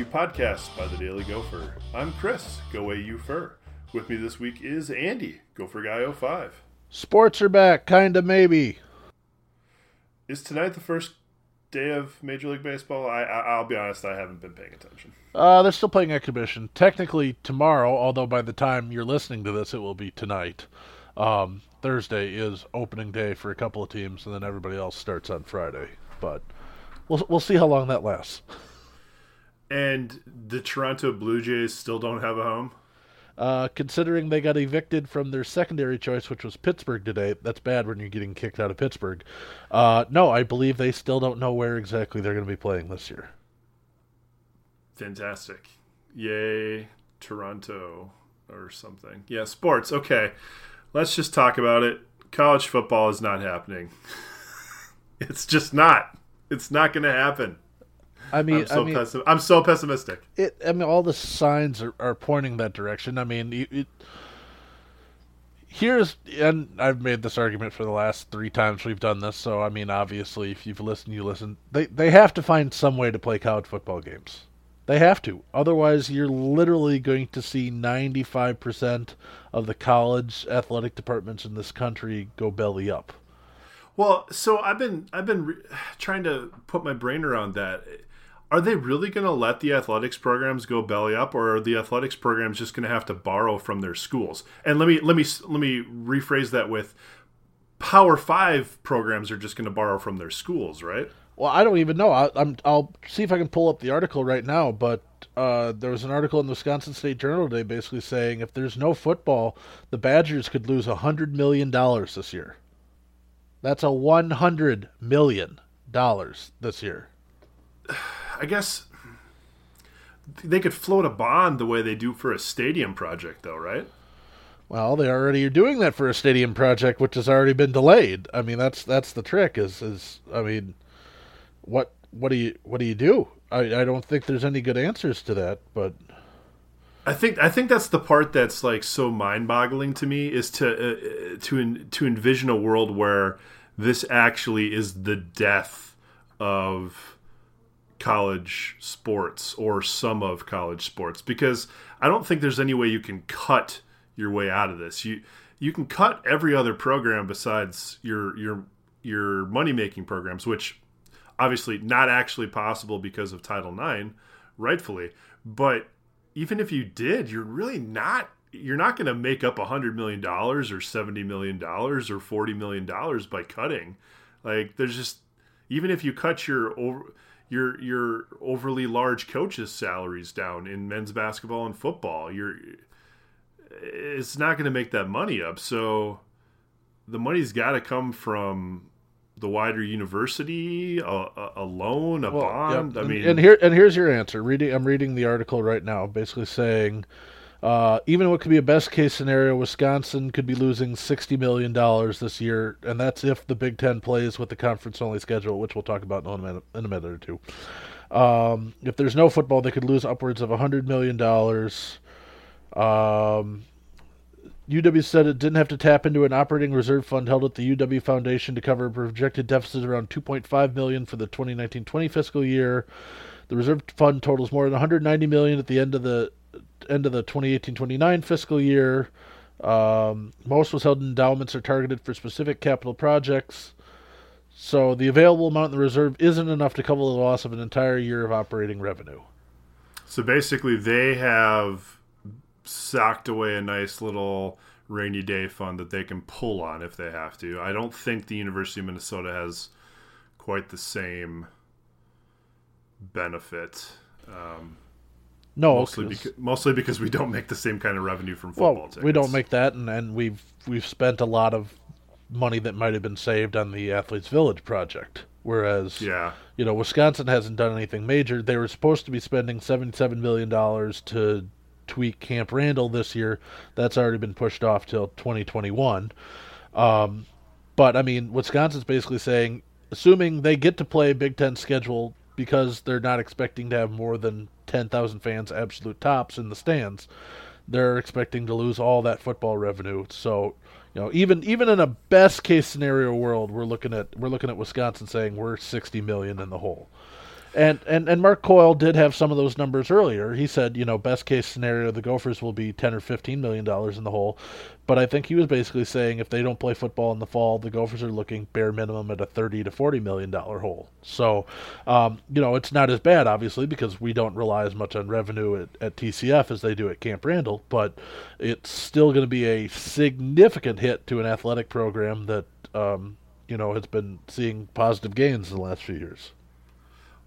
Hello and welcome to the Sky U podcast by the Daily Gopher. I'm Chris, GoAUpher. With me this week is Andy, Gopher Guy 05. Sports are back, kinda maybe. Is tonight the first day of Major League Baseball? I, I will be honest, I haven't been paying attention. Uh, they're still playing exhibition. Technically tomorrow, although by the time you're listening to this, it will be tonight. Um, Thursday is opening day for a couple of teams, and then everybody else starts on Friday. But we'll we'll see how long that lasts. And the Toronto Blue Jays still don't have a home. Uh, considering they got evicted from their secondary choice, which was Pittsburgh today, that's bad when you're getting kicked out of Pittsburgh. Uh, no, I believe they still don't know where exactly they're going to be playing this year. Fantastic. Yay, Toronto or something. Yeah, sports. Okay. Let's just talk about it. College football is not happening. it's just not. It's not going to happen. I mean, I'm so, I mean, pessim- I'm so pessimistic. It, I mean, all the signs are, are pointing that direction. I mean, it, it, here's, and I've made this argument for the last three times we've done this. So, I mean, obviously, if you've listened, you listen. They they have to find some way to play college football games. They have to. Otherwise, you're literally going to see 95% of the college athletic departments in this country go belly up. Well, so I've been I've been re- trying to put my brain around that. Are they really going to let the athletics programs go belly up, or are the athletics programs just going to have to borrow from their schools? And let me let me let me rephrase that with Power Five programs are just going to borrow from their schools, right? Well, I don't even know. I, am I'll see if I can pull up the article right now. But uh, there was an article in the Wisconsin State Journal today, basically saying if there's no football, the Badgers could lose a hundred million dollars this year. That's a one hundred million dollars this year. I guess they could float a bond the way they do for a stadium project, though, right? Well, they already are doing that for a stadium project, which has already been delayed. I mean, that's that's the trick. Is is I mean, what what do you what do you do? I I don't think there's any good answers to that, but I think I think that's the part that's like so mind-boggling to me is to uh, to to envision a world where this actually is the death of college sports or some of college sports because I don't think there's any way you can cut your way out of this. You you can cut every other program besides your your your money making programs, which obviously not actually possible because of Title IX, rightfully. But even if you did, you're really not you're not going to make up a hundred million dollars or seventy million dollars or forty million dollars by cutting. Like there's just even if you cut your over your your overly large coaches' salaries down in men's basketball and football. You're it's not going to make that money up. So the money's got to come from the wider university, a, a, a loan, a well, bond. Yep. I mean, and here and here's your answer. Reading, I'm reading the article right now, basically saying uh, even what could be a best case scenario, Wisconsin could be losing $60 million this year, and that's if the Big Ten plays with the conference only schedule, which we'll talk about in a minute, in a minute or two. Um, if there's no football, they could lose upwards of $100 million. Um, UW said it didn't have to tap into an operating reserve fund held at the UW Foundation to cover a projected deficit around 2.5 million for the 2019-20 fiscal year. The reserve fund totals more than 190 million at the end of the end of the 2018-29 fiscal year. Um, most was held in endowments are targeted for specific capital projects. So the available amount in the reserve isn't enough to cover the loss of an entire year of operating revenue. So basically, they have socked away a nice little rainy day fund that they can pull on if they have to. I don't think the University of Minnesota has quite the same benefit. Um, no, mostly because mostly because we don't make the same kind of revenue from football. Well, tickets. we don't make that, and, and we've we've spent a lot of money that might have been saved on the Athletes Village project. Whereas, yeah, you know, Wisconsin hasn't done anything major. They were supposed to be spending seventy-seven million dollars to tweak Camp Randall this year. That's already been pushed off till twenty twenty-one. Um, but I mean, Wisconsin's basically saying, assuming they get to play Big Ten schedule because they're not expecting to have more than 10,000 fans, absolute tops in the stands. They're expecting to lose all that football revenue. So, you know, even even in a best case scenario world, we're looking at we're looking at Wisconsin saying we're 60 million in the hole. And, and and Mark Coyle did have some of those numbers earlier. He said, you know, best case scenario, the Gophers will be ten or fifteen million dollars in the hole. But I think he was basically saying if they don't play football in the fall, the Gophers are looking bare minimum at a thirty to forty million dollar hole. So, um, you know, it's not as bad, obviously, because we don't rely as much on revenue at, at TCF as they do at Camp Randall. But it's still going to be a significant hit to an athletic program that um, you know has been seeing positive gains in the last few years.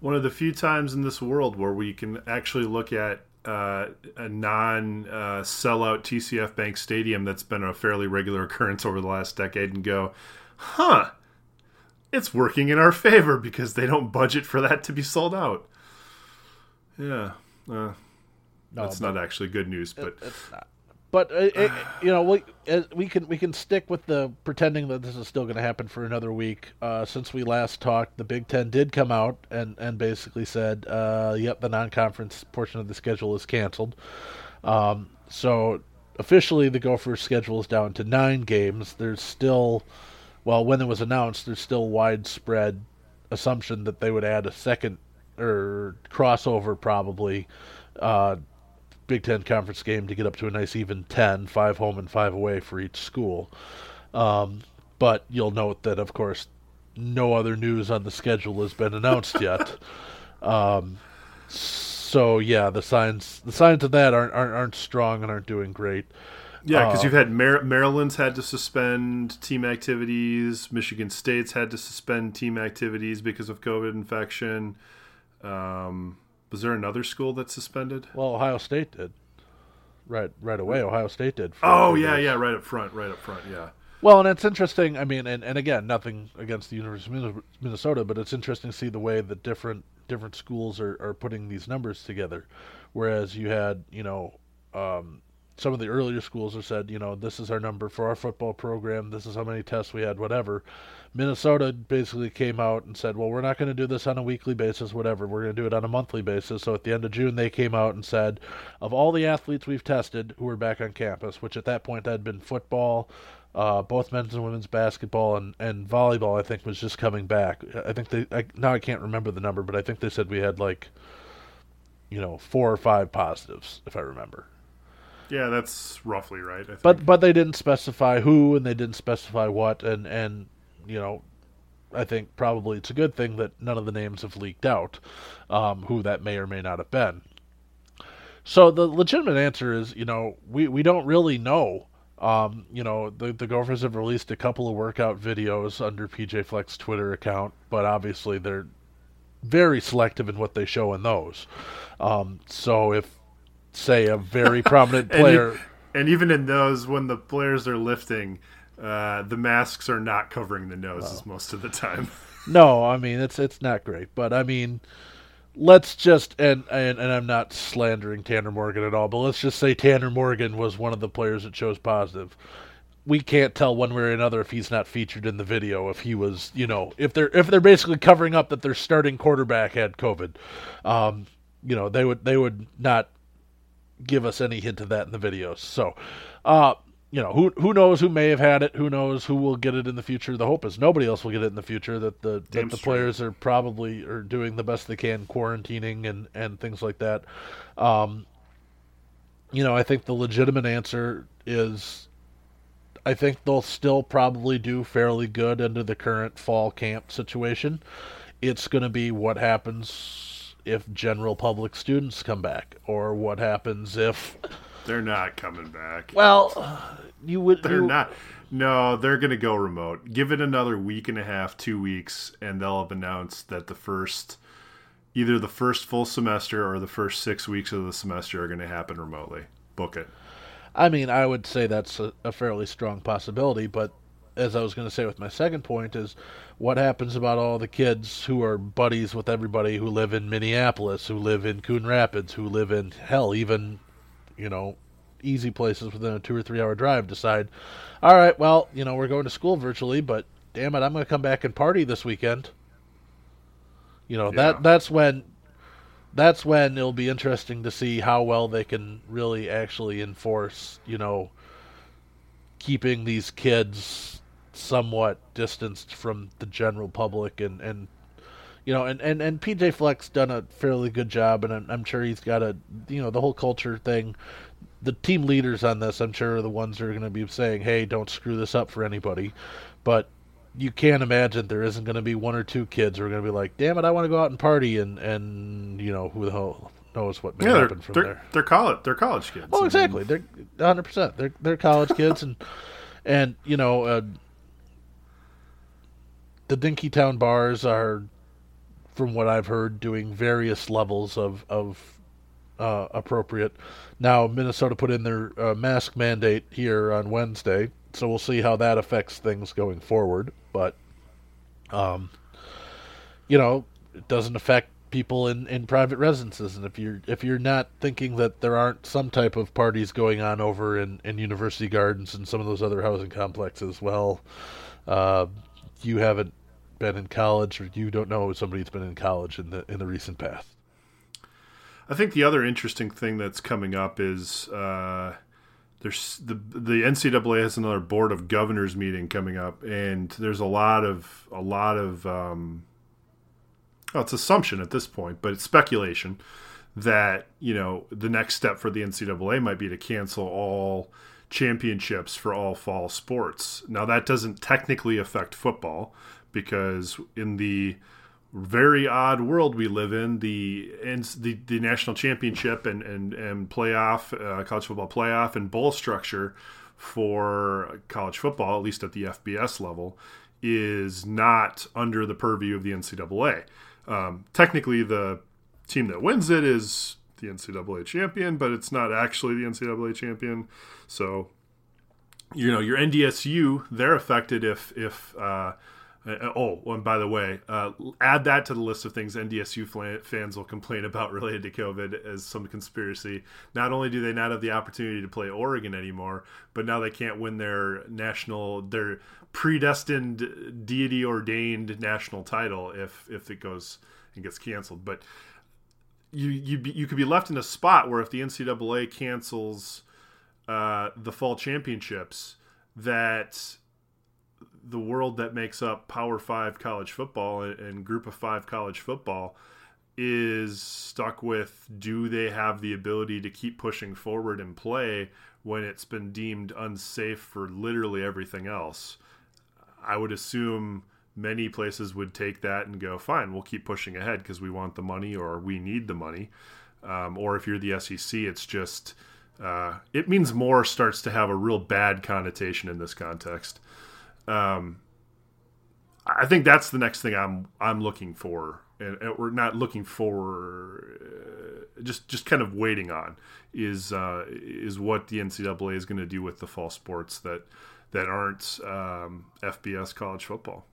One of the few times in this world where we can actually look at uh, a non uh, sellout TCF Bank Stadium that's been a fairly regular occurrence over the last decade and go, huh, it's working in our favor because they don't budget for that to be sold out. Yeah. Uh, no, that's not actually good news, but. It's not. But uh, it, you know, we uh, we can we can stick with the pretending that this is still going to happen for another week. Uh, since we last talked, the Big Ten did come out and and basically said, uh, "Yep, the non-conference portion of the schedule is canceled." Um, so officially, the Gophers' schedule is down to nine games. There's still, well, when it was announced, there's still widespread assumption that they would add a second or crossover probably uh, Big Ten conference game to get up to a nice even 10, five home and five away for each school. Um, but you'll note that, of course, no other news on the schedule has been announced yet. Um, so yeah, the signs the signs of that aren't aren't, aren't strong and aren't doing great. Yeah, because uh, you've had Mar- Maryland's had to suspend team activities. Michigan State's had to suspend team activities because of COVID infection. Um, was there another school that suspended? Well, Ohio State did. Right, right away. Ohio State did. Oh yeah, yeah, right up front, right up front, yeah. Well, and it's interesting. I mean, and, and again, nothing against the University of Minnesota, but it's interesting to see the way that different different schools are, are putting these numbers together. Whereas you had, you know, um, some of the earlier schools have said, you know, this is our number for our football program. This is how many tests we had, whatever. Minnesota basically came out and said, well, we're not going to do this on a weekly basis, whatever. We're going to do it on a monthly basis. So at the end of June, they came out and said, of all the athletes we've tested who were back on campus, which at that point had been football, uh, both men's and women's basketball and, and volleyball, I think, was just coming back. I think they, I, now I can't remember the number, but I think they said we had like, you know, four or five positives, if I remember. Yeah, that's roughly right. But but they didn't specify who and they didn't specify what and and you know, I think probably it's a good thing that none of the names have leaked out, um, who that may or may not have been. So the legitimate answer is, you know, we, we don't really know. Um, you know, the the Gophers have released a couple of workout videos under PJ Fleck's Twitter account, but obviously they're very selective in what they show in those. Um, so if, say, a very prominent player, and, you, and even in those, when the players are lifting, uh, the masks are not covering the noses oh. most of the time. no, I mean it's it's not great, but I mean let's just and, and and I'm not slandering Tanner Morgan at all, but let's just say Tanner Morgan was one of the players that chose positive. We can't tell one way or another if he's not featured in the video. If he was, you know, if they're if they're basically covering up that their starting quarterback had COVID, um, you know, they would they would not give us any hint of that in the videos. So, uh, you know, who who knows who may have had it? Who knows who will get it in the future? The hope is nobody else will get it in the future. That the Damn that the players are probably are doing the best they can, quarantining and and things like that. Um, you know, I think the legitimate answer is, I think they'll still probably do fairly good under the current fall camp situation. It's going to be what happens if general public students come back, or what happens if they're not coming back. Well, you would. They're you, not. No, they're going to go remote. Give it another week and a half, two weeks, and they'll have announced that the first, either the first full semester or the first six weeks of the semester are going to happen remotely. Book it. I mean, I would say that's a, a fairly strong possibility, but as I was going to say with my second point is what happens about all the kids who are buddies with everybody who live in Minneapolis, who live in Coon Rapids, who live in hell, even you know, easy places within a two or three hour drive decide, all right, well, you know, we're going to school virtually, but damn it, I'm going to come back and party this weekend. You know, yeah. that that's when that's when it'll be interesting to see how well they can really actually enforce, you know, keeping these kids somewhat distanced from the general public and and you know, and, and, and PJ Fleck's done a fairly good job, and I'm, I'm sure he's got a, you know, the whole culture thing. The team leaders on this, I'm sure, are the ones that are going to be saying, "Hey, don't screw this up for anybody." But you can't imagine there isn't going to be one or two kids who are going to be like, "Damn it, I want to go out and party," and and you know who the hell knows what may Yeah, happen from they're, there. they're college they're college kids. I Oh, mean, exactly. They're 100. percent They're they're college kids, and and you know, uh, the Dinkytown bars are, from what I've heard, doing various levels of of uh, appropriate. Now, Minnesota put in their uh, mask mandate here on Wednesday, so we'll see how that affects things going forward. But, um, you know, it doesn't affect people in, in private residences. And if you're if you're not thinking that there aren't some type of parties going on over in, in University Gardens and some of those other housing complexes, well, uh, you haven't been in college or you don't know somebody that's been in college in the in the recent past. I think the other interesting thing that's coming up is uh, there's the the NCAA has another board of governors meeting coming up, and there's a lot of a lot of um, well, it's assumption at this point, but it's speculation that you know the next step for the NCAA might be to cancel all championships for all fall sports. Now that doesn't technically affect football because in the very odd world we live in. The the, the national championship and and and playoff, uh, college football playoff, and bowl structure for college football, at least at the FBS level, is not under the purview of the NCAA. Um, technically, the team that wins it is the NCAA champion, but it's not actually the NCAA champion. So, you know, your NDSU they're affected if if uh, oh, and by the way, uh, add that to the list of things NDSU fans will complain about related to COVID as some conspiracy. Not only do they not have the opportunity to play Oregon anymore, but now they can't win their national, their predestined, deity ordained national title if if it goes and gets canceled. But you you be, you could be left in a spot where if the NCAA cancels uh, the fall championships, that the world that makes up Power Five college football and, and Group of Five college football is stuck with do they have the ability to keep pushing forward and play when it's been deemed unsafe for literally everything else? I would assume many places would take that and go, fine, we'll keep pushing ahead because we want the money or we need the money. Um, or if you're the SEC, it's just, uh, it means more starts to have a real bad connotation in this context. Um, I think that's the next thing I'm I'm looking for, and, and we're not looking for, uh, just just kind of waiting on is uh, is what the NCAA is going to do with the fall sports that that aren't um, FBS college football.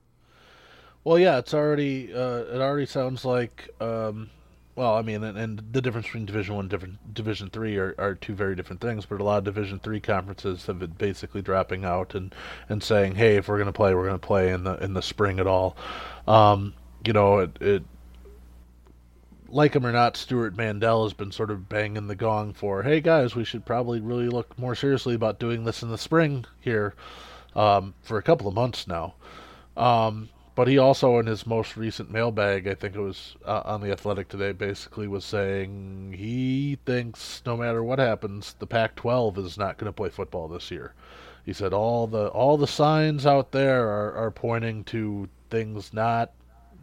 Well, yeah, it's already uh, it already sounds like um, well, I mean, and, and the difference between Division One, different Division Three are, are two very different things. But a lot of Division Three conferences have been basically dropping out and, and saying, hey, if we're going to play, we're going to play in the in the spring at all. Um, you know, it, it like him or not, Stewart Mandel has been sort of banging the gong for, hey guys, we should probably really look more seriously about doing this in the spring here um, for a couple of months now. Um, but he also, in his most recent mailbag, I think it was uh, on the Athletic today, basically was saying he thinks no matter what happens, the Pac-12 is not going to play football this year. He said all the all the signs out there are, are pointing to things not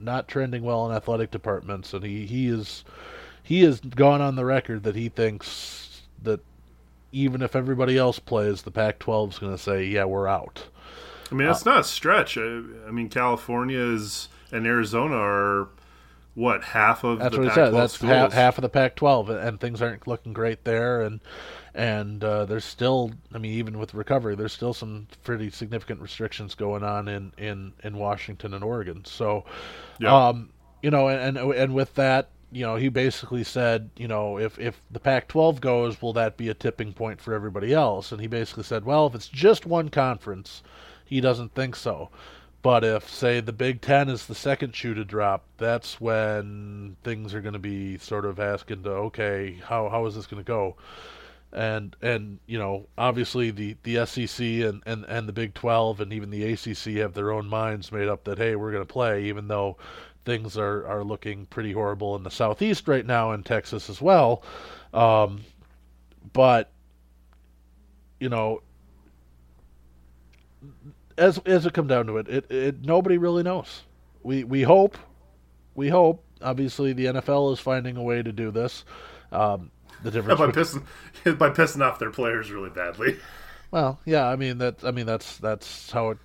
not trending well in athletic departments, and he, he is he has gone on the record that he thinks that even if everybody else plays, the Pac-12 is going to say, "Yeah, we're out." I mean, it's uh, not a stretch. I, I, mean, California is and Arizona are what half of that's the what Pac-12 said. That's schools. half, half of the Pac-12, and things aren't looking great there. And and uh, there's still, I mean, even with recovery, there's still some pretty significant restrictions going on in in in Washington and Oregon. So, yeah. um, you know, and and with that, you know, he basically said, you know, if if the Pac-12 goes, will that be a tipping point for everybody else? And he basically said, well, if it's just one conference, he doesn't think so. But if, say, the Big Ten is the second shoe to drop, that's when things are going to be sort of asking to, okay, how how is this going to go? And and you know, obviously the, the SEC and, and, and the Big Twelve and even the ACC have their own minds made up that hey, we're going to play, even though things are, are looking pretty horrible in the southeast right now in Texas as well. Um, but you know, as as it comes down to it, it, it nobody really knows. We we hope, we hope. Obviously, the NFL is finding a way to do this. Um, the difference by pissing by pissing off their players really badly. Well, yeah, I mean that. I mean that's that's how it,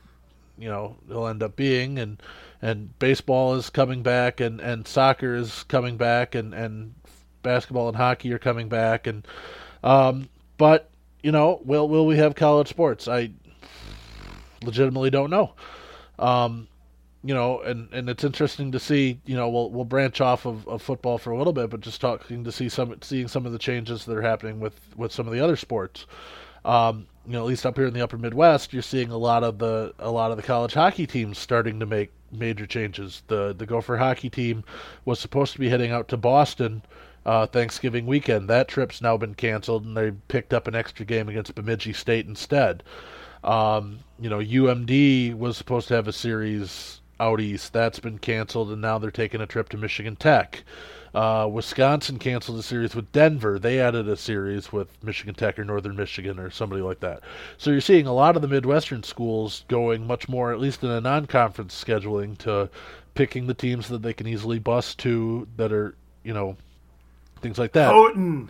you know, it'll end up being, and and baseball is coming back, and and soccer is coming back, and and basketball and hockey are coming back, and um, but you know, will will we have college sports? I legitimately don't know. Um, you know, and, and it's interesting to see. You know, we'll we'll branch off of, of football for a little bit, but just talking to see some seeing some of the changes that are happening with with some of the other sports. Um, you know, at least up here in the Upper Midwest, you're seeing a lot of the a lot of the college hockey teams starting to make major changes. The the Gopher hockey team was supposed to be heading out to Boston uh, Thanksgiving weekend. That trip's now been canceled, and they picked up an extra game against Bemidji State instead. Um, you know, UMD was supposed to have a series out east. That's been canceled, and now they're taking a trip to Michigan Tech. Uh, Wisconsin canceled a series with Denver. They added a series with Michigan Tech or Northern Michigan or somebody like that. So you're seeing a lot of the Midwestern schools going much more, at least in a non-conference scheduling, to picking the teams that they can easily bust to that are, you know, things like that. Houghton.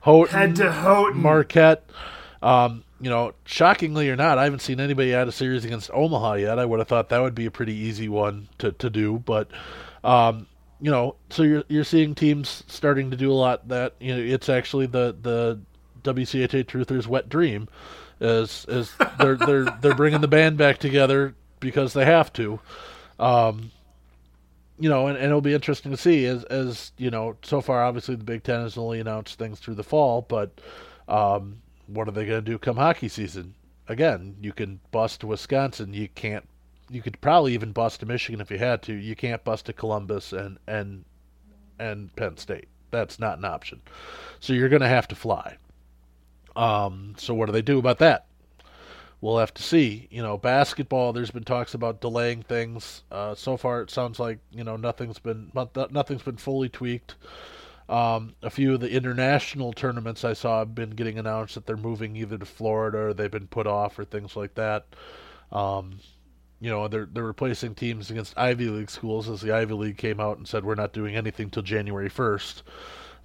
Houghton. Head to Houghton. Marquette. Um, you know, shockingly or not, I haven't seen anybody add a series against Omaha yet. I would have thought that would be a pretty easy one to, to do, but um, you know, so you're you're seeing teams starting to do a lot that you know it's actually the the WCHA Truthers' wet dream, is is they're they're they're bringing the band back together because they have to. Um, you know, and, and it'll be interesting to see as as you know. So far, obviously, the Big Ten has only announced things through the fall, but um, what are they going to do come hockey season? Again, you can bust to Wisconsin. You can't. You could probably even bust to Michigan if you had to. You can't bust to Columbus and and and Penn State. That's not an option. So you're going to have to fly. Um, so what do they do about that? We'll have to see. You know, basketball. There's been talks about delaying things. Uh, so far, it sounds like you know nothing's been nothing's been fully tweaked. Um, a few of the international tournaments I saw have been getting announced that they're moving either to Florida or they've been put off or things like that. Um, you know, they're they're replacing teams against Ivy League schools as the Ivy League came out and said we're not doing anything till January first.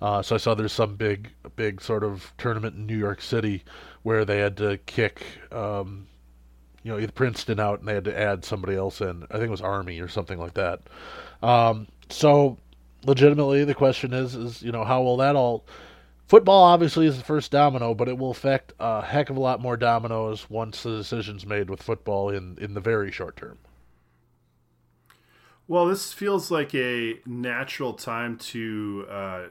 Uh, so I saw there's some big big sort of tournament in New York City where they had to kick. Um, you know, either Princeton out and they had to add somebody else in. I think it was Army or something like that. Um, so legitimately the question is is you know how will that all football obviously is the first domino but it will affect a heck of a lot more dominoes once the decision's made with football in in the very short term. Well this feels like a natural time to uh,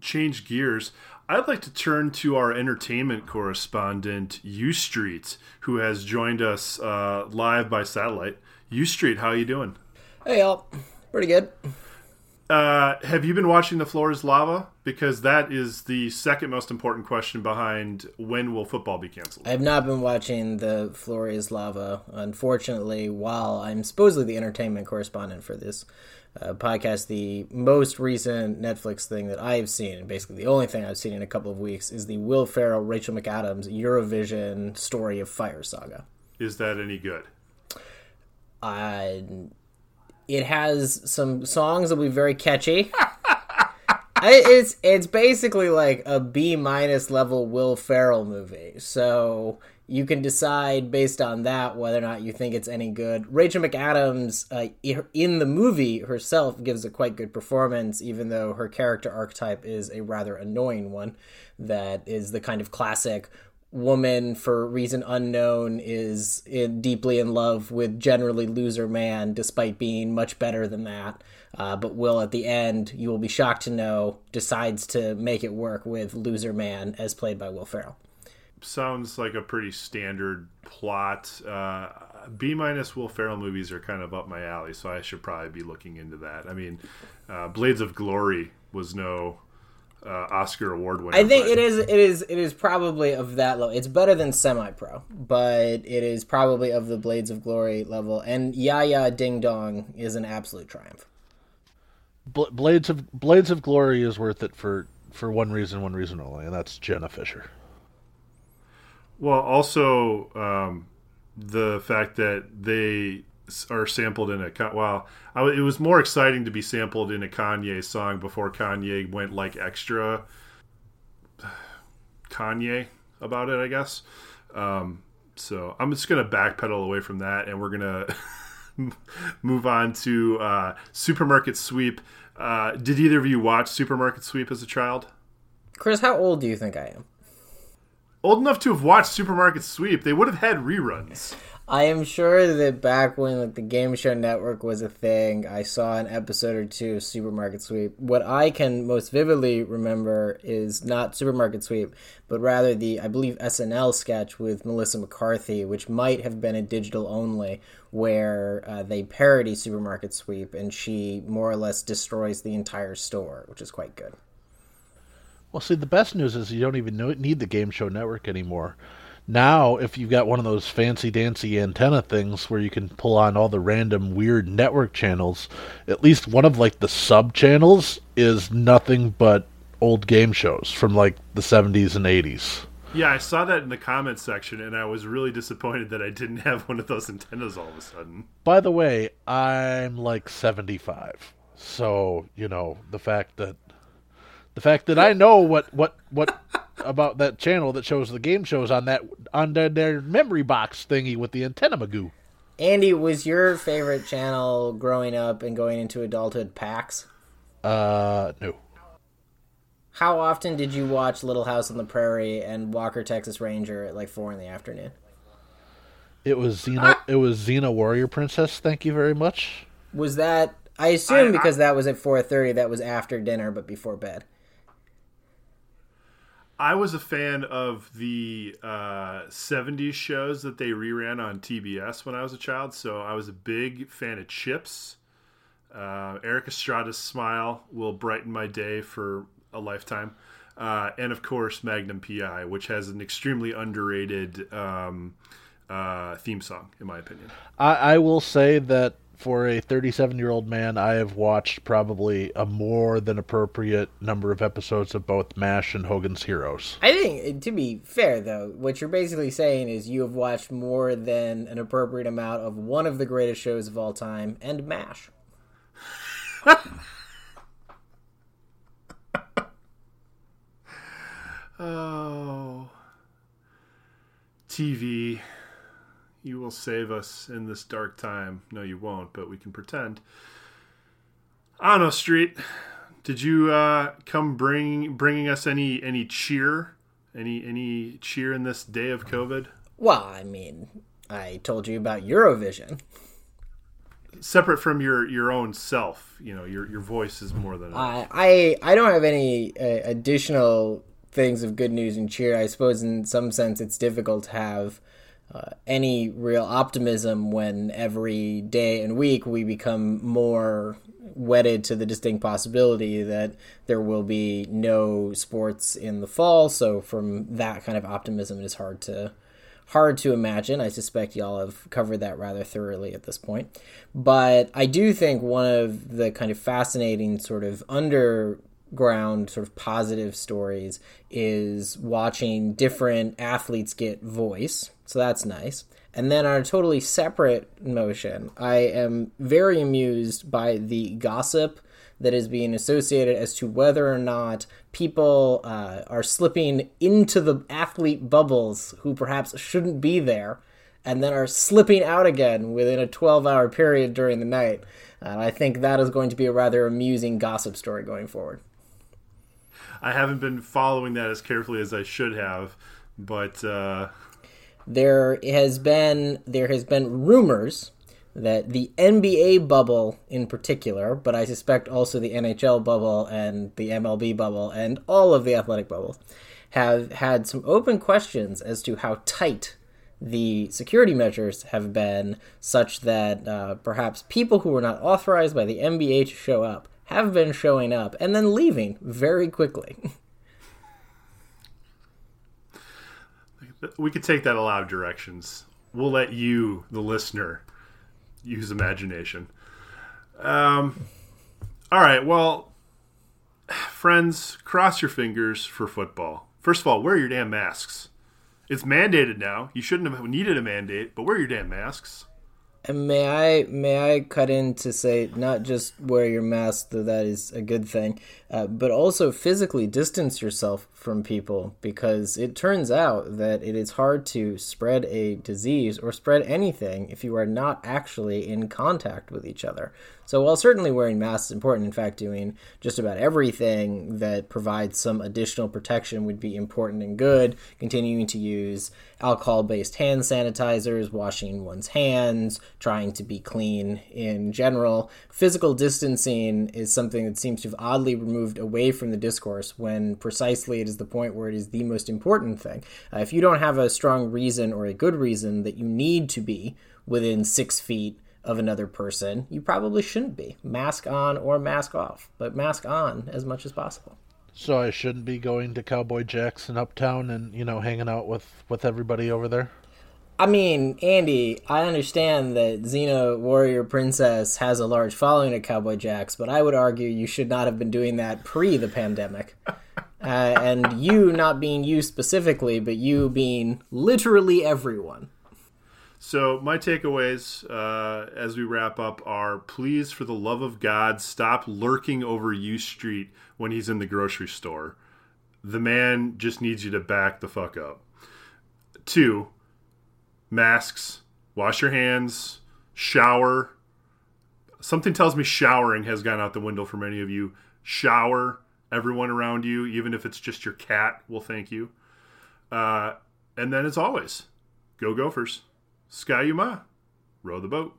change gears. I'd like to turn to our entertainment correspondent u street who has joined us uh, live by satellite. U street how are you doing? Hey y'all. Pretty good uh, have you been watching The Floor is Lava? Because that is the second most important question behind when will football be canceled. I have not been watching The Floor is Lava. Unfortunately, while I'm supposedly the entertainment correspondent for this uh, podcast, the most recent Netflix thing that I have seen, and basically the only thing I've seen in a couple of weeks, is the Will Ferrell, Rachel McAdams Eurovision Story of Fire saga. Is that any good? Uh, it has some songs that will be very catchy. it's it's basically like a B minus level Will Ferrell movie. So you can decide based on that whether or not you think it's any good. Rachel McAdams uh, in the movie herself gives a quite good performance, even though her character archetype is a rather annoying one. That is the kind of classic woman for reason unknown is in, deeply in love with generally loser man despite being much better than that. Uh, but will at the end you will be shocked to know decides to make it work with loser man as played by will ferrell. Sounds like a pretty standard plot. Uh, b minus will ferrell movies are kind of up my alley so i should probably be looking into that. I mean uh, blades of glory was no uh, Oscar award winner. I think but... it is. It is. It is probably of that level. It's better than semi pro, but it is probably of the Blades of Glory level. And Ja Ja Ding Dong is an absolute triumph. Bl- Blades of Blades of Glory is worth it for for one reason, one reason only, and that's Jenna Fischer. Well, also um, the fact that they are sampled in a well, I, it was more exciting to be sampled in a Kanye song before Kanye went like extra Kanye about it, I guess. Um, so I'm just gonna backpedal away from that, and we're gonna move on to uh, Supermarket Sweep. Uh, did either of you watch Supermarket Sweep as a child? Chris, how old do you think I am? Old enough to have watched Supermarket Sweep. They would have had reruns. I am sure that back when like the Game Show Network was a thing, I saw an episode or two of Supermarket Sweep. What I can most vividly remember is not Supermarket Sweep, but rather the I believe SNL sketch with Melissa McCarthy, which might have been a digital only, where uh, they parody Supermarket Sweep and she more or less destroys the entire store, which is quite good. Well, see, the best news is you don't even need the Game Show Network anymore now, if you've got one of those fancy dancy antenna things where you can pull on all the random weird network channels, at least one of like the sub channels is nothing but old game shows from like the 70s and 80s. Yeah, I saw that in the comments section, and I was really disappointed that I didn't have one of those antennas all of a sudden. By the way, I'm like 75, so you know the fact that the fact that I know what what what about that channel that shows the game shows on that on their, their memory box thingy with the antenna magoo. Andy, was your favorite channel growing up and going into adulthood PAX? Uh, no. How often did you watch Little House on the Prairie and Walker Texas Ranger at like four in the afternoon? It was Xena. it was Xena Warrior Princess. Thank you very much. Was that? I assume I, because I, that was at four thirty. That was after dinner, but before bed. I was a fan of the uh, 70s shows that they reran on TBS when I was a child. So I was a big fan of Chips. Uh, Erik Estrada's smile will brighten my day for a lifetime. Uh, and of course, Magnum PI, which has an extremely underrated um, uh, theme song, in my opinion. I, I will say that for a 37 year old man, I have watched probably a more than appropriate number of episodes of both MASH and Hogan's Heroes. I think, to be fair, though, what you're basically saying is you have watched more than an appropriate amount of one of the greatest shows of all time and MASH. oh. TV. You will save us in this dark time. No, you won't, but we can pretend. I Street. Did you uh, come bring bringing us any any cheer, any any cheer in this day of COVID? Well, I mean, I told you about Eurovision. Separate from your your own self, you know, your your voice is more than. I I I don't have any uh, additional things of good news and cheer. I suppose in some sense it's difficult to have uh, any real optimism when every day and week we become more wedded to the distinct possibility that there will be no sports in the fall. So from that kind of optimism, it is hard to hard to imagine. I suspect y'all have covered that rather thoroughly at this point. But I do think one of the kind of fascinating sort of under ground sort of positive stories is watching different athletes get voice. So that's nice. And then on a totally separate motion, I am very amused by the gossip that is being associated as to whether or not people uh, are slipping into the athlete bubbles who perhaps shouldn't be there and then are slipping out again within a 12 hour period during the night. And I think that is going to be a rather amusing gossip story going forward. I haven't been following that as carefully as I should have, but uh... there has been there has been rumors that the NBA bubble in particular, but I suspect also the NHL bubble and the MLB bubble and all of the athletic bubbles have had some open questions as to how tight the security measures have been, such that uh, perhaps people who were not authorized by the NBA to show up have been showing up and then leaving very quickly. we could take that a lot of directions. We'll let you, the listener, use imagination. Um, All right, well, friends, cross your fingers for football. First of all, wear your damn masks. It's mandated now. You shouldn't have needed a mandate, but wear your damn masks. And may I may I cut in to say not just wear your mask, though that is a good thing, uh, but also physically distance yourself from people because it turns out that it is hard to spread a disease or spread anything if you are not actually in contact with each other. So while certainly wearing masks is important, in fact, doing just about everything that provides some additional protection would be important and good. Continuing to use alcohol-based hand sanitizers, washing one's hands, trying to be clean in general. Physical distancing is something that seems to have oddly removed away from the discourse when precisely it is the point where it is the most important thing. Uh, if you don't have a strong reason or a good reason that you need to be within six feet of another person, you probably shouldn't be. Mask on or mask off, but mask on as much as possible. So I shouldn't be going to Cowboy Jackson uptown and you know hanging out with with everybody over there. I mean, Andy, I understand that Xena Warrior Princess has a large following at Cowboy Jacks, but I would argue you should not have been doing that pre the pandemic. Uh, and you not being you specifically, but you being literally everyone. So my takeaways uh, as we wrap up are: please, for the love of God, stop lurking over U Street when he's in the grocery store. The man just needs you to back the fuck up. Two, masks, wash your hands, shower. Something tells me showering has gone out the window for many of you. Shower. Everyone around you, even if it's just your cat, will thank you. Uh, and then, as always, go Gophers. Ski-U-Mah. Row the boat.